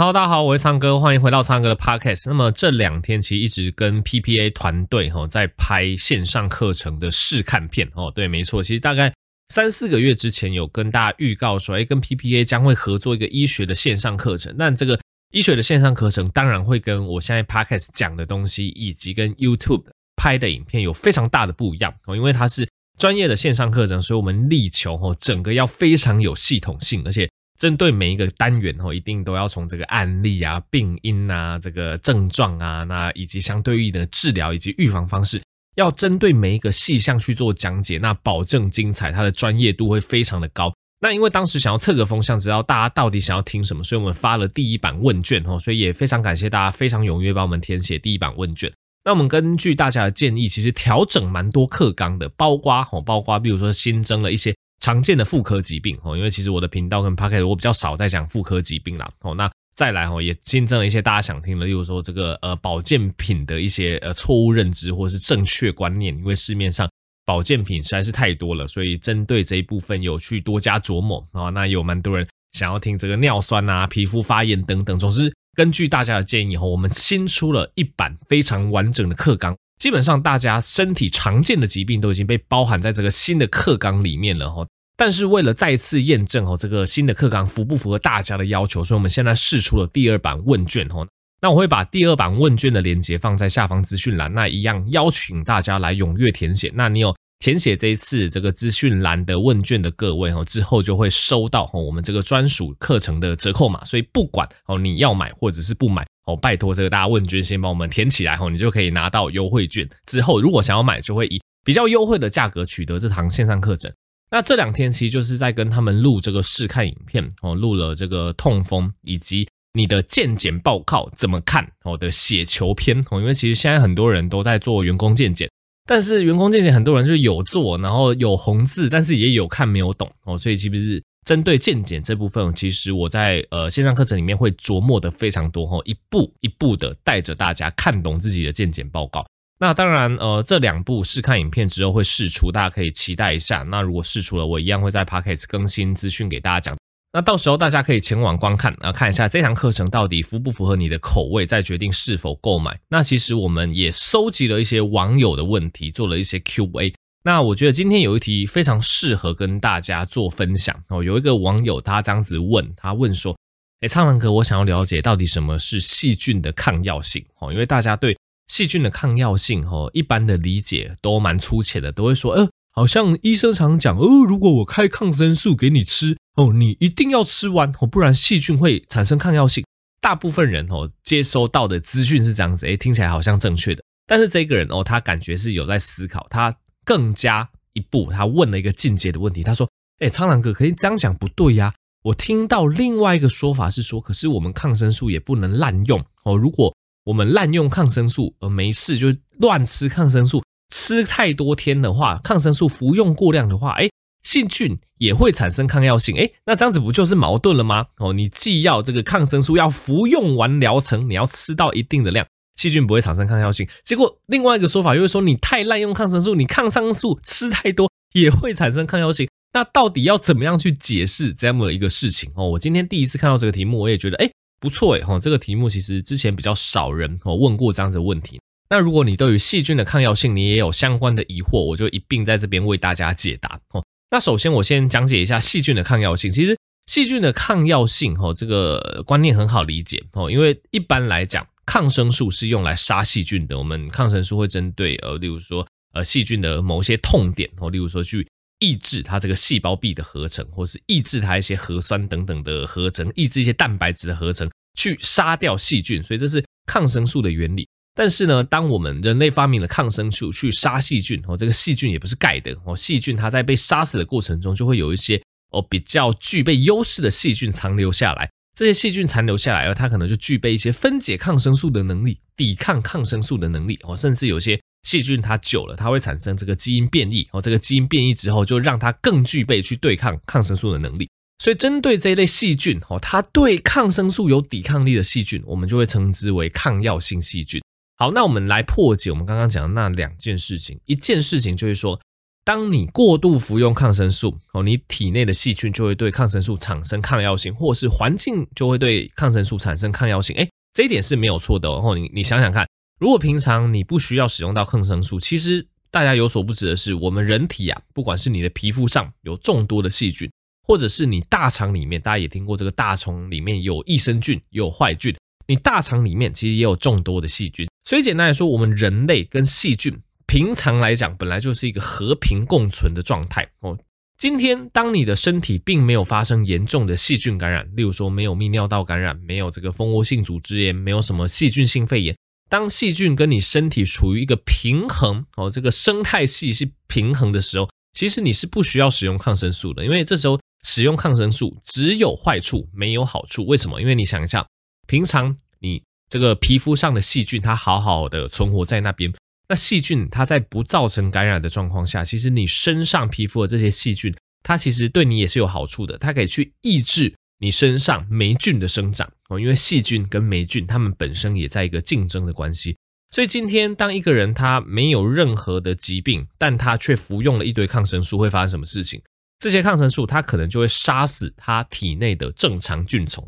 Hello，大家好，我是苍哥，欢迎回到苍哥的 Podcast。那么这两天其实一直跟 PPA 团队哈在拍线上课程的试看片哦，对，没错，其实大概三四个月之前有跟大家预告说，哎，跟 PPA 将会合作一个医学的线上课程。那这个医学的线上课程当然会跟我现在 Podcast 讲的东西，以及跟 YouTube 拍的影片有非常大的不一样哦，因为它是专业的线上课程，所以我们力求哦整个要非常有系统性，而且。针对每一个单元哦，一定都要从这个案例啊、病因啊、这个症状啊，那以及相对应的治疗以及预防方式，要针对每一个细项去做讲解，那保证精彩，它的专业度会非常的高。那因为当时想要测个风向，知道大家到底想要听什么，所以我们发了第一版问卷哦，所以也非常感谢大家非常踊跃帮我们填写第一版问卷。那我们根据大家的建议，其实调整蛮多课纲的，包括哦，包括比如说新增了一些。常见的妇科疾病哦，因为其实我的频道跟 Podcast 我比较少在讲妇科疾病啦哦。那再来哦，也新增了一些大家想听的，例如说这个呃保健品的一些呃错误认知或是正确观念，因为市面上保健品实在是太多了，所以针对这一部分有去多加琢磨啊。那有蛮多人想要听这个尿酸啊、皮肤发炎等等。总之，根据大家的建议后，我们新出了一版非常完整的课纲，基本上大家身体常见的疾病都已经被包含在这个新的课纲里面了哈。但是为了再次验证哦，这个新的课纲符不符合大家的要求，所以我们现在试出了第二版问卷哦。那我会把第二版问卷的链接放在下方资讯栏，那一样邀请大家来踊跃填写。那你有填写这一次这个资讯栏的问卷的各位哦，之后就会收到哦我们这个专属课程的折扣码。所以不管哦你要买或者是不买哦，拜托这个大家问卷先帮我们填起来哦，你就可以拿到优惠券。之后如果想要买，就会以比较优惠的价格取得这堂线上课程。那这两天其实就是在跟他们录这个试看影片哦，录了这个痛风以及你的健检报告怎么看哦的血球篇哦，因为其实现在很多人都在做员工健检，但是员工健检很多人就有做，然后有红字，但是也有看没有懂哦，所以其实是针对健检这部分，其实我在呃线上课程里面会琢磨的非常多哦，一步一步的带着大家看懂自己的健检报告。那当然，呃，这两部试看影片之后会试出，大家可以期待一下。那如果试出了，我一样会在 Podcast 更新资讯给大家讲。那到时候大家可以前往观看，啊，看一下这堂课程到底符不符合你的口味，再决定是否购买。那其实我们也搜集了一些网友的问题，做了一些 Q&A。那我觉得今天有一题非常适合跟大家做分享哦。有一个网友他这样子问，他问说：“哎，苍蓝哥，我想要了解到底什么是细菌的抗药性哦，因为大家对。”细菌的抗药性，哦，一般的理解都蛮粗浅的，都会说，呃，好像医生常讲，哦，如果我开抗生素给你吃，哦，你一定要吃完，哦，不然细菌会产生抗药性。大部分人，哦，接收到的资讯是这样子，诶，听起来好像正确的。但是这个人，哦，他感觉是有在思考，他更加一步，他问了一个进阶的问题，他说，诶，苍狼哥，可以这样讲不对呀？我听到另外一个说法是说，可是我们抗生素也不能滥用，哦，如果。我们滥用抗生素，而没事就乱吃抗生素，吃太多天的话，抗生素服用过量的话，哎，细菌也会产生抗药性，哎，那这样子不就是矛盾了吗？哦，你既要这个抗生素要服用完疗程，你要吃到一定的量，细菌不会产生抗药性。结果另外一个说法又是说，你太滥用抗生素，你抗生素吃太多也会产生抗药性。那到底要怎么样去解释这么一个事情？哦，我今天第一次看到这个题目，我也觉得，哎。不错诶，哈，这个题目其实之前比较少人哦问过这样子的问题。那如果你对于细菌的抗药性你也有相关的疑惑，我就一并在这边为大家解答哦。那首先我先讲解一下细菌的抗药性。其实细菌的抗药性哦，这个观念很好理解哦，因为一般来讲，抗生素是用来杀细菌的。我们抗生素会针对呃，例如说呃细菌的某些痛点哦，例如说去抑制它这个细胞壁的合成，或是抑制它一些核酸等等的合成，抑制一些蛋白质的合成，去杀掉细菌。所以这是抗生素的原理。但是呢，当我们人类发明了抗生素去杀细菌，哦，这个细菌也不是盖的哦，细菌它在被杀死的过程中，就会有一些哦比较具备优势的细菌残留下来。这些细菌残留下来，而它可能就具备一些分解抗生素的能力，抵抗抗生素的能力哦，甚至有些。细菌它久了，它会产生这个基因变异哦。这个基因变异之后，就让它更具备去对抗抗生素的能力。所以，针对这一类细菌哦，它对抗生素有抵抗力的细菌，我们就会称之为抗药性细菌。好，那我们来破解我们刚刚讲的那两件事情。一件事情就是说，当你过度服用抗生素哦，你体内的细菌就会对抗生素产生抗药性，或是环境就会对抗生素产生抗药性。诶，这一点是没有错的哦。你你想想看，如果平常你不需要使用到抗生素，其实大家有所不知的是，我们人体啊，不管是你的皮肤上有众多的细菌，或者是你大肠里面，大家也听过这个大肠里面有益生菌，有坏菌，你大肠里面其实也有众多的细菌。所以简单来说，我们人类跟细菌。平常来讲，本来就是一个和平共存的状态哦。今天，当你的身体并没有发生严重的细菌感染，例如说没有泌尿道感染，没有这个蜂窝性组织炎，没有什么细菌性肺炎，当细菌跟你身体处于一个平衡哦，这个生态系是平衡的时候，其实你是不需要使用抗生素的，因为这时候使用抗生素只有坏处没有好处。为什么？因为你想一下，平常你这个皮肤上的细菌，它好好的存活在那边。那细菌它在不造成感染的状况下，其实你身上皮肤的这些细菌，它其实对你也是有好处的，它可以去抑制你身上霉菌的生长哦。因为细菌跟霉菌它们本身也在一个竞争的关系，所以今天当一个人他没有任何的疾病，但他却服用了一堆抗生素，会发生什么事情？这些抗生素它可能就会杀死他体内的正常菌丛。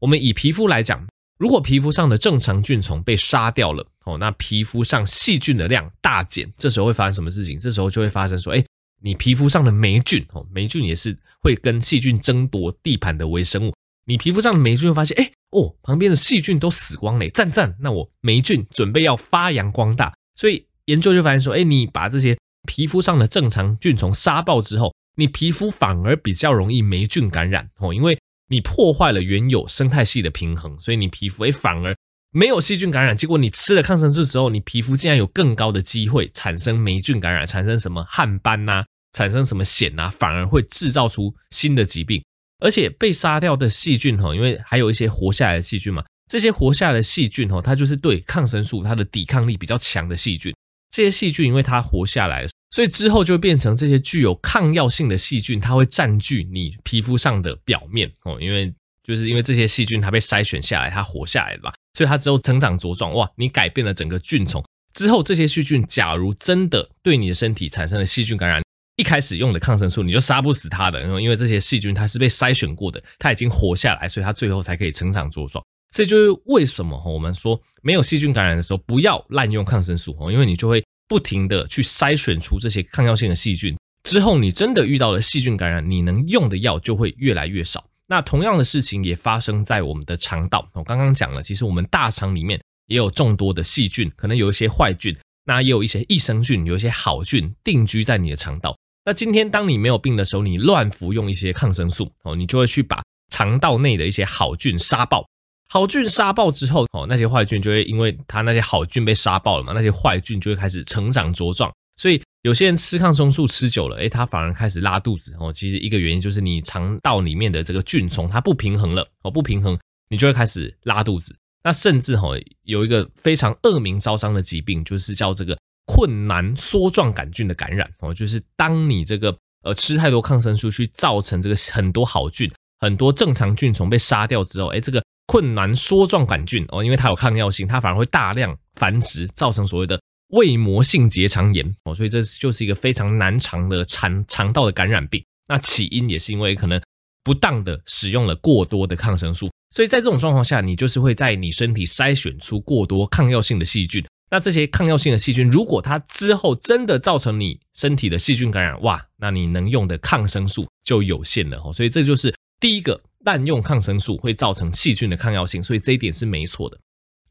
我们以皮肤来讲。如果皮肤上的正常菌丛被杀掉了，哦，那皮肤上细菌的量大减，这时候会发生什么事情？这时候就会发生说，哎，你皮肤上的霉菌，哦，霉菌也是会跟细菌争夺地盘的微生物。你皮肤上的霉菌会发现，哎，哦，旁边的细菌都死光了，赞赞，那我霉菌准备要发扬光大。所以研究就发现说，哎，你把这些皮肤上的正常菌虫杀爆之后，你皮肤反而比较容易霉菌感染，哦，因为。你破坏了原有生态系的平衡，所以你皮肤诶反而没有细菌感染。结果你吃了抗生素之后，你皮肤竟然有更高的机会产生霉菌感染，产生什么汗斑呐，产生什么癣呐，反而会制造出新的疾病。而且被杀掉的细菌哈，因为还有一些活下来的细菌嘛，这些活下来的细菌哈，它就是对抗生素它的抵抗力比较强的细菌。这些细菌因为它活下来。所以之后就会变成这些具有抗药性的细菌，它会占据你皮肤上的表面哦，因为就是因为这些细菌它被筛选下来，它活下来了吧，所以它之后成长茁壮，哇，你改变了整个菌丛之后，这些细菌假如真的对你的身体产生了细菌感染，一开始用的抗生素你就杀不死它的，因为这些细菌它是被筛选过的，它已经活下来，所以它最后才可以成长茁壮。这就是为什么我们说没有细菌感染的时候不要滥用抗生素哦，因为你就会。不停的去筛选出这些抗药性的细菌之后，你真的遇到了细菌感染，你能用的药就会越来越少。那同样的事情也发生在我们的肠道。我刚刚讲了，其实我们大肠里面也有众多的细菌，可能有一些坏菌，那也有一些益生菌，有一些好菌定居在你的肠道。那今天当你没有病的时候，你乱服用一些抗生素哦，你就会去把肠道内的一些好菌杀爆。好菌杀爆之后，哦，那些坏菌就会因为它那些好菌被杀爆了嘛，那些坏菌就会开始成长茁壮。所以有些人吃抗生素吃久了，诶，他反而开始拉肚子。哦，其实一个原因就是你肠道里面的这个菌丛它不平衡了，哦，不平衡，你就会开始拉肚子。那甚至哈有一个非常恶名昭彰的疾病，就是叫这个困难梭状杆菌的感染。哦，就是当你这个呃吃太多抗生素去造成这个很多好菌、很多正常菌丛被杀掉之后，诶，这个。困难梭状杆菌哦，因为它有抗药性，它反而会大量繁殖，造成所谓的胃膜性结肠炎哦，所以这就是一个非常难缠的肠肠道的感染病。那起因也是因为可能不当的使用了过多的抗生素，所以在这种状况下，你就是会在你身体筛选出过多抗药性的细菌。那这些抗药性的细菌，如果它之后真的造成你身体的细菌感染，哇，那你能用的抗生素就有限了哦。所以这就是第一个。滥用抗生素会造成细菌的抗药性，所以这一点是没错的。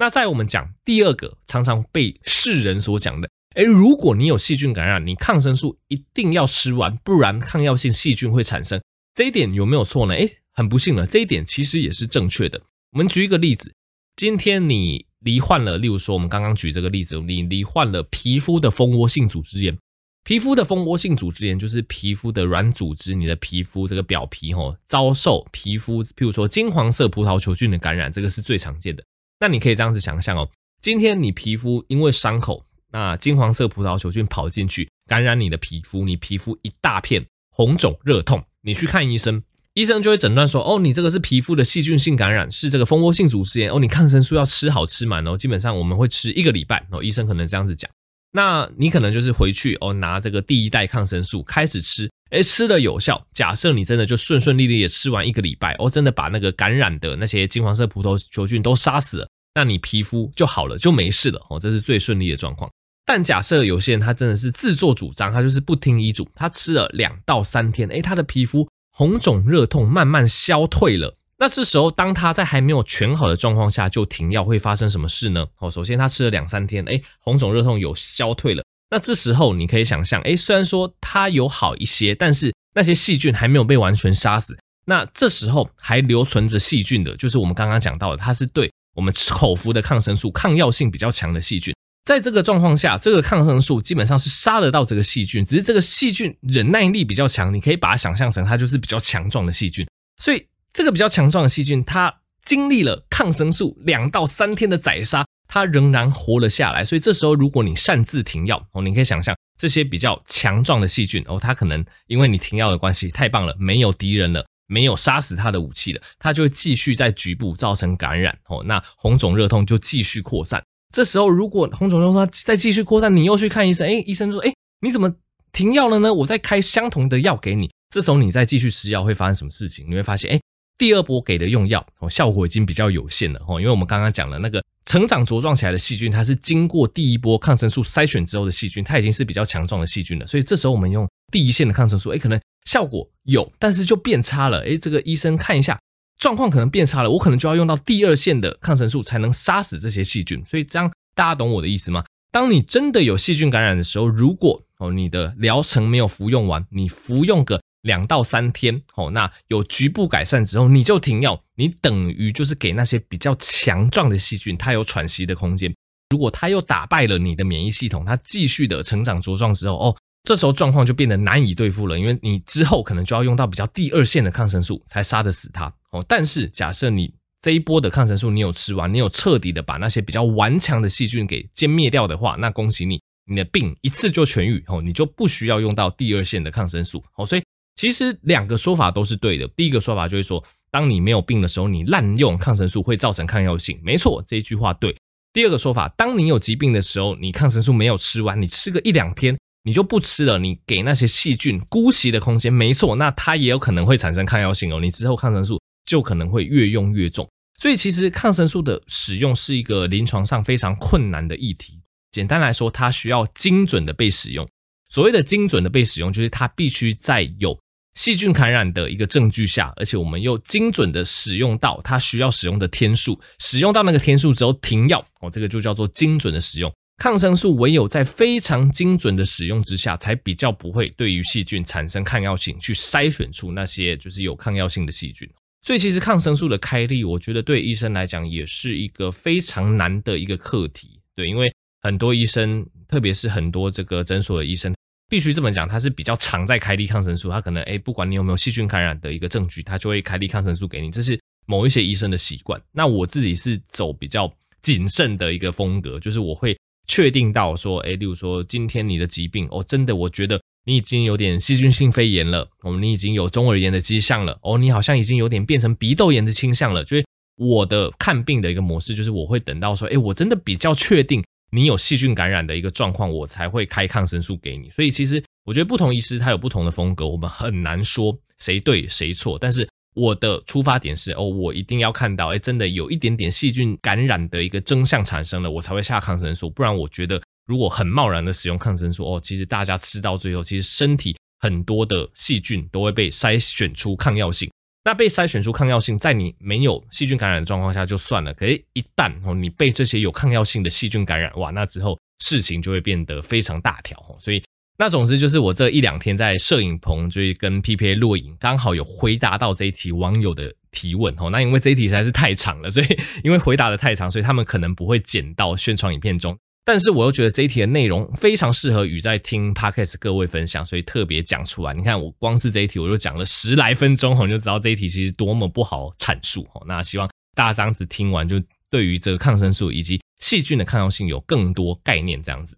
那在我们讲第二个，常常被世人所讲的，诶，如果你有细菌感染，你抗生素一定要吃完，不然抗药性细菌会产生。这一点有没有错呢？诶，很不幸了，这一点其实也是正确的。我们举一个例子，今天你罹患了，例如说我们刚刚举这个例子，你罹患了皮肤的蜂窝性组织炎。皮肤的蜂窝性组织炎就是皮肤的软组织，你的皮肤这个表皮吼遭受皮肤，譬如说金黄色葡萄球菌的感染，这个是最常见的。那你可以这样子想象哦，今天你皮肤因为伤口，那金黄色葡萄球菌跑进去感染你的皮肤，你皮肤一大片红肿热痛，你去看医生，医生就会诊断说，哦，你这个是皮肤的细菌性感染，是这个蜂窝性组织炎，哦，你抗生素要吃好吃满哦，基本上我们会吃一个礼拜，哦，医生可能这样子讲。那你可能就是回去哦，拿这个第一代抗生素开始吃，诶，吃了有效。假设你真的就顺顺利利的吃完一个礼拜，哦，真的把那个感染的那些金黄色葡萄球菌都杀死了，那你皮肤就好了，就没事了哦，这是最顺利的状况。但假设有些人他真的是自作主张，他就是不听医嘱，他吃了两到三天，诶，他的皮肤红肿热痛慢慢消退了。那这时候，当他在还没有全好的状况下就停药，会发生什么事呢？哦，首先他吃了两三天，诶，红肿热痛有消退了。那这时候你可以想象，诶，虽然说它有好一些，但是那些细菌还没有被完全杀死。那这时候还留存着细菌的，就是我们刚刚讲到的，它是对我们口服的抗生素抗药性比较强的细菌。在这个状况下，这个抗生素基本上是杀得到这个细菌，只是这个细菌忍耐力比较强。你可以把它想象成它就是比较强壮的细菌，所以。这个比较强壮的细菌，它经历了抗生素两到三天的宰杀，它仍然活了下来。所以这时候，如果你擅自停药哦，你可以想象这些比较强壮的细菌哦，它可能因为你停药的关系，太棒了，没有敌人了，没有杀死它的武器了，它就会继续在局部造成感染哦。那红肿热痛就继续扩散。这时候，如果红肿热痛它再继续扩散，你又去看医生，诶，医生说，诶，你怎么停药了呢？我再开相同的药给你。这时候你再继续吃药会发生什么事情？你会发现，诶。第二波给的用药哦，效果已经比较有限了哦，因为我们刚刚讲了那个成长茁壮起来的细菌，它是经过第一波抗生素筛选之后的细菌，它已经是比较强壮的细菌了，所以这时候我们用第一线的抗生素，诶，可能效果有，但是就变差了，诶，这个医生看一下状况可能变差了，我可能就要用到第二线的抗生素才能杀死这些细菌，所以这样大家懂我的意思吗？当你真的有细菌感染的时候，如果哦你的疗程没有服用完，你服用个。两到三天，哦，那有局部改善之后，你就停药，你等于就是给那些比较强壮的细菌，它有喘息的空间。如果它又打败了你的免疫系统，它继续的成长茁壮之后，哦，这时候状况就变得难以对付了，因为你之后可能就要用到比较第二线的抗生素才杀得死它。哦，但是假设你这一波的抗生素你有吃完，你有彻底的把那些比较顽强的细菌给歼灭掉的话，那恭喜你，你的病一次就痊愈，哦，你就不需要用到第二线的抗生素。哦，所以。其实两个说法都是对的。第一个说法就是说，当你没有病的时候，你滥用抗生素会造成抗药性，没错，这一句话对。第二个说法，当你有疾病的时候，你抗生素没有吃完，你吃个一两天，你就不吃了，你给那些细菌姑息的空间，没错，那它也有可能会产生抗药性哦。你之后抗生素就可能会越用越重。所以其实抗生素的使用是一个临床上非常困难的议题。简单来说，它需要精准的被使用。所谓的精准的被使用，就是它必须在有细菌感染的一个证据下，而且我们又精准的使用到它需要使用的天数，使用到那个天数之后停药哦，这个就叫做精准的使用。抗生素唯有在非常精准的使用之下，才比较不会对于细菌产生抗药性，去筛选出那些就是有抗药性的细菌。所以其实抗生素的开立，我觉得对医生来讲也是一个非常难的一个课题。对，因为很多医生，特别是很多这个诊所的医生。必须这么讲，他是比较常在开立抗生素，他可能诶，不管你有没有细菌感染的一个证据，他就会开立抗生素给你，这是某一些医生的习惯。那我自己是走比较谨慎的一个风格，就是我会确定到说，诶，例如说今天你的疾病，哦，真的我觉得你已经有点细菌性肺炎了，哦，你已经有中耳炎的迹象了，哦，你好像已经有点变成鼻窦炎的倾向了。就是我的看病的一个模式，就是我会等到说，诶，我真的比较确定。你有细菌感染的一个状况，我才会开抗生素给你。所以其实我觉得不同医师他有不同的风格，我们很难说谁对谁错。但是我的出发点是，哦，我一定要看到，诶，真的有一点点细菌感染的一个征象产生了，我才会下抗生素。不然我觉得如果很贸然的使用抗生素，哦，其实大家吃到最后，其实身体很多的细菌都会被筛选出抗药性。那被筛选出抗药性，在你没有细菌感染的状况下就算了，可是一旦哦你被这些有抗药性的细菌感染，哇，那之后事情就会变得非常大条哦。所以那总之就是我这一两天在摄影棚就是跟 PPA 录影，刚好有回答到这一题网友的提问哦。那因为这一题实在是太长了，所以因为回答的太长，所以他们可能不会剪到宣传影片中。但是我又觉得这一题的内容非常适合与在听 Podcast 各位分享，所以特别讲出来。你看，我光是这一题我就讲了十来分钟，你就知道这一题其实多么不好阐述。那希望大家这样子听完，就对于这个抗生素以及细菌的抗药性有更多概念。这样子，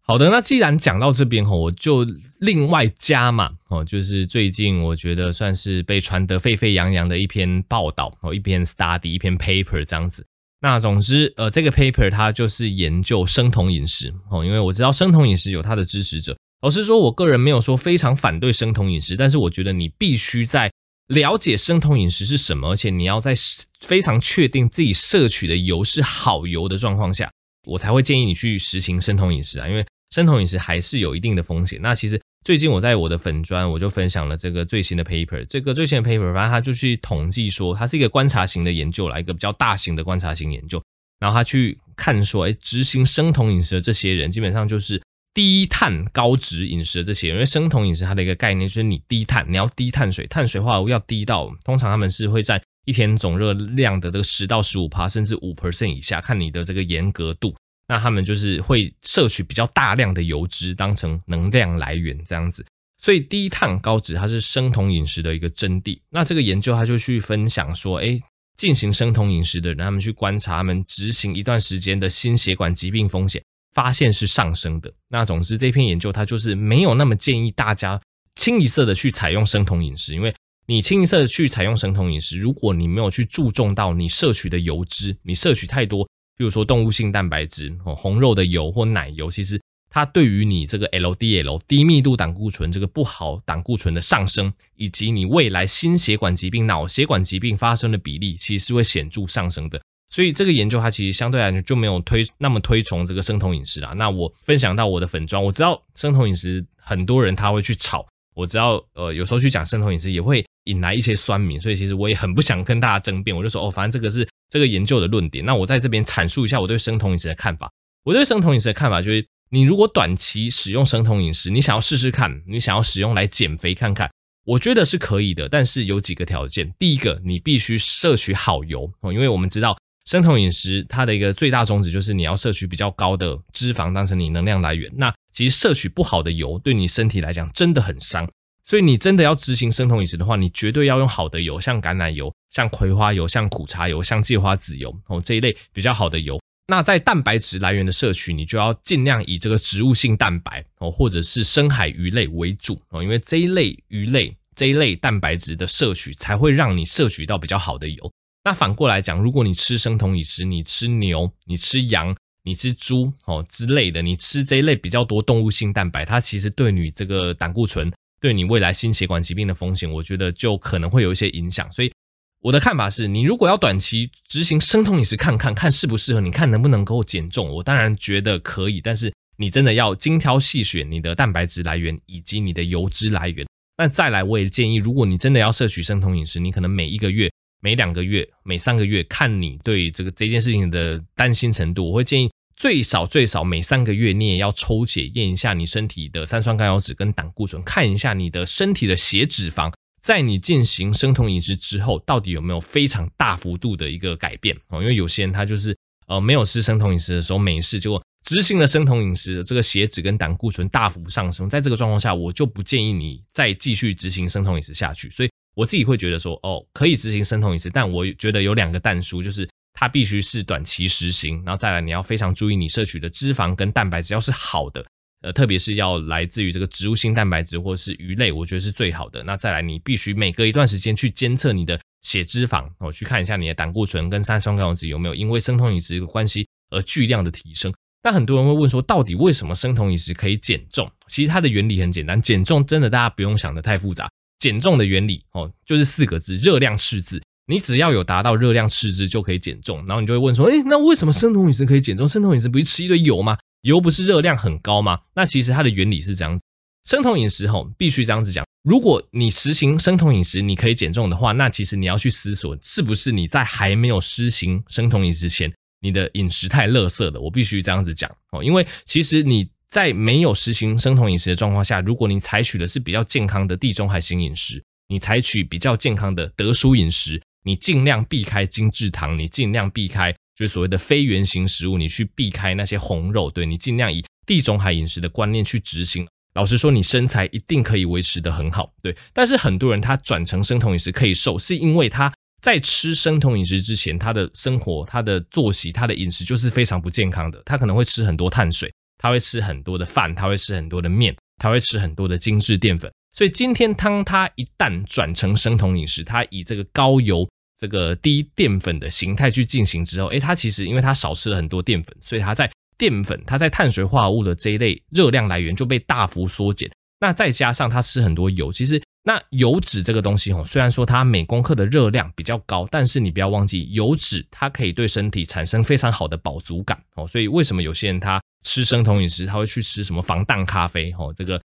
好的，那既然讲到这边，我就另外加嘛，哦，就是最近我觉得算是被传得沸沸扬扬的一篇报道，哦，一篇 study，一篇 paper 这样子。那总之，呃，这个 paper 它就是研究生酮饮食哦，因为我知道生酮饮食有它的支持者。老实说，我个人没有说非常反对生酮饮食，但是我觉得你必须在了解生酮饮食是什么，而且你要在非常确定自己摄取的油是好油的状况下，我才会建议你去实行生酮饮食啊，因为生酮饮食还是有一定的风险。那其实。最近我在我的粉专，我就分享了这个最新的 paper。这个最新的 paper，反正他就去统计说，它是一个观察型的研究啦，一个比较大型的观察型研究。然后他去看说，哎，执行生酮饮食的这些人，基本上就是低碳高脂饮食的这些人。因为生酮饮食它的一个概念就是你低碳，你要低碳水，碳水化合物要低到，通常他们是会在一天总热量的这个十到十五趴，甚至五 percent 以下，看你的这个严格度。那他们就是会摄取比较大量的油脂当成能量来源这样子，所以低碳高脂它是生酮饮食的一个真谛。那这个研究他就去分享说，诶，进行生酮饮食的人，他们去观察他们执行一段时间的心血管疾病风险，发现是上升的。那总之这篇研究它就是没有那么建议大家清一色的去采用生酮饮食，因为你清一色的去采用生酮饮食，如果你没有去注重到你摄取的油脂，你摄取太多。比如说动物性蛋白质哦，红肉的油或奶油，其实它对于你这个 LDL 低密度胆固醇这个不好胆固醇的上升，以及你未来心血管疾病、脑血管疾病发生的比例，其实是会显著上升的。所以这个研究它其实相对来讲就没有推那么推崇这个生酮饮食啦。那我分享到我的粉专，我知道生酮饮食很多人他会去炒，我知道呃有时候去讲生酮饮食也会引来一些酸民，所以其实我也很不想跟大家争辩，我就说哦，反正这个是。这个研究的论点，那我在这边阐述一下我对生酮饮食的看法。我对生酮饮食的看法就是，你如果短期使用生酮饮食，你想要试试看，你想要使用来减肥看看，我觉得是可以的。但是有几个条件，第一个，你必须摄取好油哦，因为我们知道生酮饮食它的一个最大宗旨就是你要摄取比较高的脂肪当成你能量来源。那其实摄取不好的油，对你身体来讲真的很伤。所以你真的要执行生酮饮食的话，你绝对要用好的油，像橄榄油、像葵花油、像苦茶油、像芥花籽油哦，这一类比较好的油。那在蛋白质来源的摄取，你就要尽量以这个植物性蛋白哦，或者是深海鱼类为主哦，因为这一类鱼类这一类蛋白质的摄取才会让你摄取到比较好的油。那反过来讲，如果你吃生酮饮食，你吃牛、你吃羊、你吃猪哦之类的，你吃这一类比较多动物性蛋白，它其实对你这个胆固醇。对你未来心血管疾病的风险，我觉得就可能会有一些影响。所以我的看法是，你如果要短期执行生酮饮食，看看看适不适合你，看能不能够减重，我当然觉得可以。但是你真的要精挑细选你的蛋白质来源以及你的油脂来源。那再来，我也建议，如果你真的要摄取生酮饮食，你可能每一个月、每两个月、每三个月，看你对这个这件事情的担心程度，我会建议。最少最少每三个月，你也要抽血验一下你身体的三酸甘油酯跟胆固醇，看一下你的身体的血脂肪，在你进行生酮饮食之后，到底有没有非常大幅度的一个改变哦？因为有些人他就是呃没有吃生酮饮食的时候没事，结果执行了生酮饮食，这个血脂跟胆固醇大幅上升，在这个状况下，我就不建议你再继续执行生酮饮食下去。所以我自己会觉得说，哦，可以执行生酮饮食，但我觉得有两个但书，就是。它必须是短期实行，然后再来你要非常注意你摄取的脂肪跟蛋白质要是好的，呃，特别是要来自于这个植物性蛋白质或者是鱼类，我觉得是最好的。那再来你必须每隔一段时间去监测你的血脂肪，我去看一下你的胆固醇跟三酸甘油酯有没有因为生酮饮食的关系而巨量的提升。那很多人会问说，到底为什么生酮饮食可以减重？其实它的原理很简单，减重真的大家不用想得太复杂，减重的原理哦就是四个字：热量赤字。你只要有达到热量赤字就可以减重，然后你就会问说，诶，那为什么生酮饮食可以减重？生酮饮食不是吃一堆油吗？油不是热量很高吗？那其实它的原理是这样，生酮饮食吼必须这样子讲，如果你实行生酮饮食，你可以减重的话，那其实你要去思索，是不是你在还没有实行生酮饮食前，你的饮食太垃圾了？我必须这样子讲哦，因为其实你在没有实行生酮饮食的状况下，如果你采取的是比较健康的地中海型饮食，你采取比较健康的得舒饮食。你尽量避开精制糖，你尽量避开就是所谓的非原型食物，你去避开那些红肉，对，你尽量以地中海饮食的观念去执行。老实说，你身材一定可以维持得很好，对。但是很多人他转成生酮饮食可以瘦，是因为他在吃生酮饮食之前，他的生活、他的作息、他的饮食就是非常不健康的。他可能会吃很多碳水，他会吃很多的饭，他会吃很多的面，他会吃很多的精制淀粉。所以今天当他一旦转成生酮饮食，他以这个高油这个低淀粉的形态去进行之后，诶，它其实因为它少吃了很多淀粉，所以它在淀粉、它在碳水化合物的这一类热量来源就被大幅缩减。那再加上它吃很多油，其实那油脂这个东西哦，虽然说它每公克的热量比较高，但是你不要忘记，油脂它可以对身体产生非常好的饱足感哦。所以为什么有些人他吃生酮饮食，他会去吃什么防弹咖啡哦？这个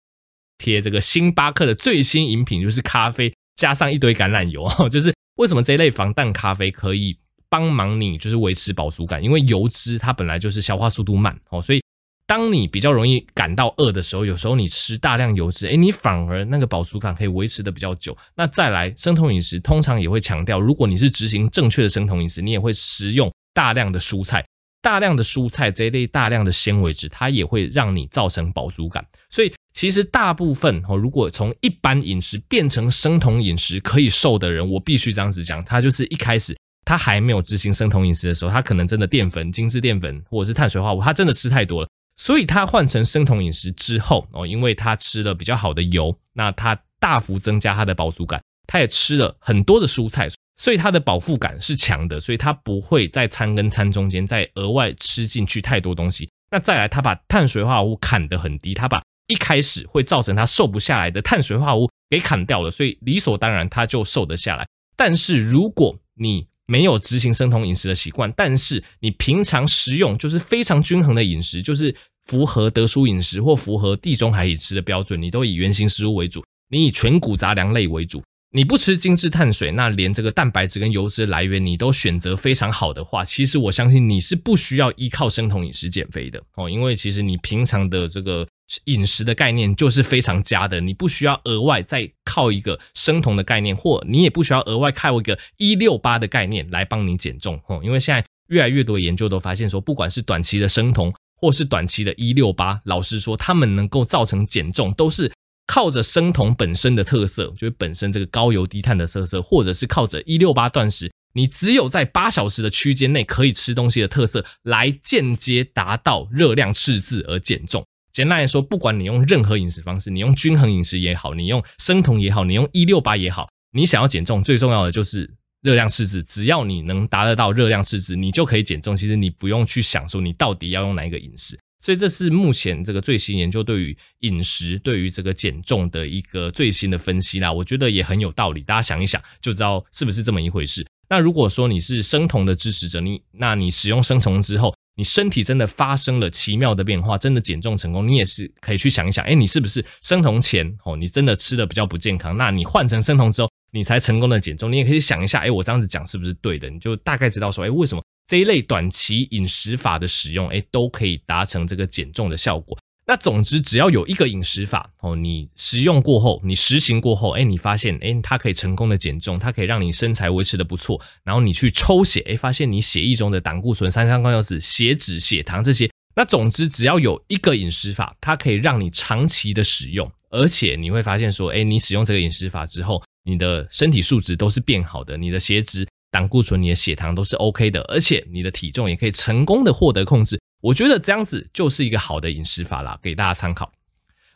贴这个星巴克的最新饮品就是咖啡加上一堆橄榄油哦，就是为什么这一类防弹咖啡可以帮忙你就是维持饱足感？因为油脂它本来就是消化速度慢哦，所以。当你比较容易感到饿的时候，有时候你吃大量油脂，诶，你反而那个饱足感可以维持的比较久。那再来，生酮饮食通常也会强调，如果你是执行正确的生酮饮食，你也会食用大量的蔬菜，大量的蔬菜这一类大量的纤维质，它也会让你造成饱足感。所以其实大部分哦，如果从一般饮食变成生酮饮食可以瘦的人，我必须这样子讲，他就是一开始他还没有执行生酮饮食的时候，他可能真的淀粉、精致淀粉或者是碳水化合物，他真的吃太多了。所以他换成生酮饮食之后哦，因为他吃了比较好的油，那他大幅增加他的饱足感，他也吃了很多的蔬菜，所以他的饱腹感是强的，所以他不会在餐跟餐中间再额外吃进去太多东西。那再来，他把碳水化合物砍得很低，他把一开始会造成他瘦不下来的碳水化合物给砍掉了，所以理所当然他就瘦得下来。但是如果你没有执行生酮饮食的习惯，但是你平常食用就是非常均衡的饮食，就是。符合德叔饮食或符合地中海饮食的标准，你都以原型食物为主，你以全谷杂粮类为主，你不吃精致碳水，那连这个蛋白质跟油脂来源你都选择非常好的话，其实我相信你是不需要依靠生酮饮食减肥的哦，因为其实你平常的这个饮食的概念就是非常佳的，你不需要额外再靠一个生酮的概念，或你也不需要额外靠一个一六八的概念来帮你减重哦，因为现在越来越多研究都发现说，不管是短期的生酮。或是短期的一六八，老实说，他们能够造成减重，都是靠着生酮本身的特色，就是本身这个高油低碳的特色，或者是靠着一六八断食，你只有在八小时的区间内可以吃东西的特色，来间接达到热量赤字而减重。简单来说，不管你用任何饮食方式，你用均衡饮食也好，你用生酮也好，你用一六八也好，你想要减重，最重要的就是。热量赤字，只要你能达得到热量赤字，你就可以减重。其实你不用去想说你到底要用哪一个饮食。所以这是目前这个最新研究对于饮食、对于这个减重的一个最新的分析啦。我觉得也很有道理，大家想一想就知道是不是这么一回事。那如果说你是生酮的支持者，你那你使用生酮之后，你身体真的发生了奇妙的变化，真的减重成功，你也是可以去想一想，哎，你是不是生酮前哦，你真的吃的比较不健康？那你换成生酮之后。你才成功的减重，你也可以想一下，哎，我这样子讲是不是对的？你就大概知道说，哎，为什么这一类短期饮食法的使用，哎，都可以达成这个减重的效果。那总之，只要有一个饮食法哦，你使用过后，你实行过后，诶，你发现，诶，它可以成功的减重，它可以让你身材维持的不错。然后你去抽血，诶，发现你血液中的胆固醇、三酸甘油酯、血脂、血糖这些，那总之只要有一个饮食法，它可以让你长期的使用，而且你会发现说，诶，你使用这个饮食法之后。你的身体素质都是变好的，你的血脂、胆固醇、你的血糖都是 OK 的，而且你的体重也可以成功的获得控制。我觉得这样子就是一个好的饮食法啦，给大家参考。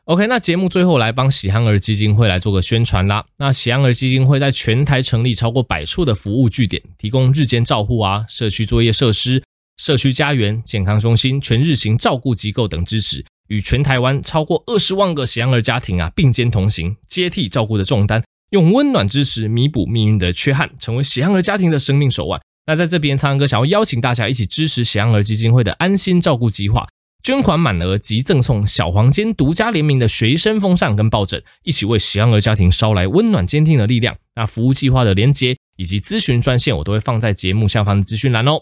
OK，那节目最后来帮喜憨儿基金会来做个宣传啦。那喜憨儿基金会在全台成立超过百处的服务据点，提供日间照护啊、社区作业设施、社区家园、健康中心、全日型照顾机构等支持，与全台湾超过二十万个喜憨儿家庭啊并肩同行，接替照顾的重担。用温暖支持弥补命运的缺憾，成为喜憨儿家庭的生命手腕。那在这边，苍狼哥想要邀请大家一起支持喜憨儿基金会的安心照顾计划，捐款满额即赠送小黄间独家联名的随身风扇跟抱枕，一起为喜憨儿家庭捎来温暖坚定的力量。那服务计划的连接以及咨询专线，我都会放在节目下方的资讯栏哦。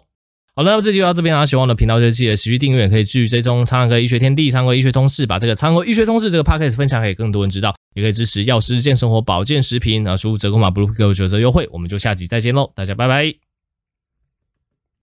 好了，那这期就到这边啊！喜欢我的频道就记得持续订阅，可以继续追踪苍狼哥医学天地、苍蓝鸽医学通识，把这个苍狼医学通识这个 podcast 分享给更多人知道，也可以支持药师健生活保健食品啊，输入折扣码 blue 给我九折优惠。我们就下集再见喽，大家拜拜。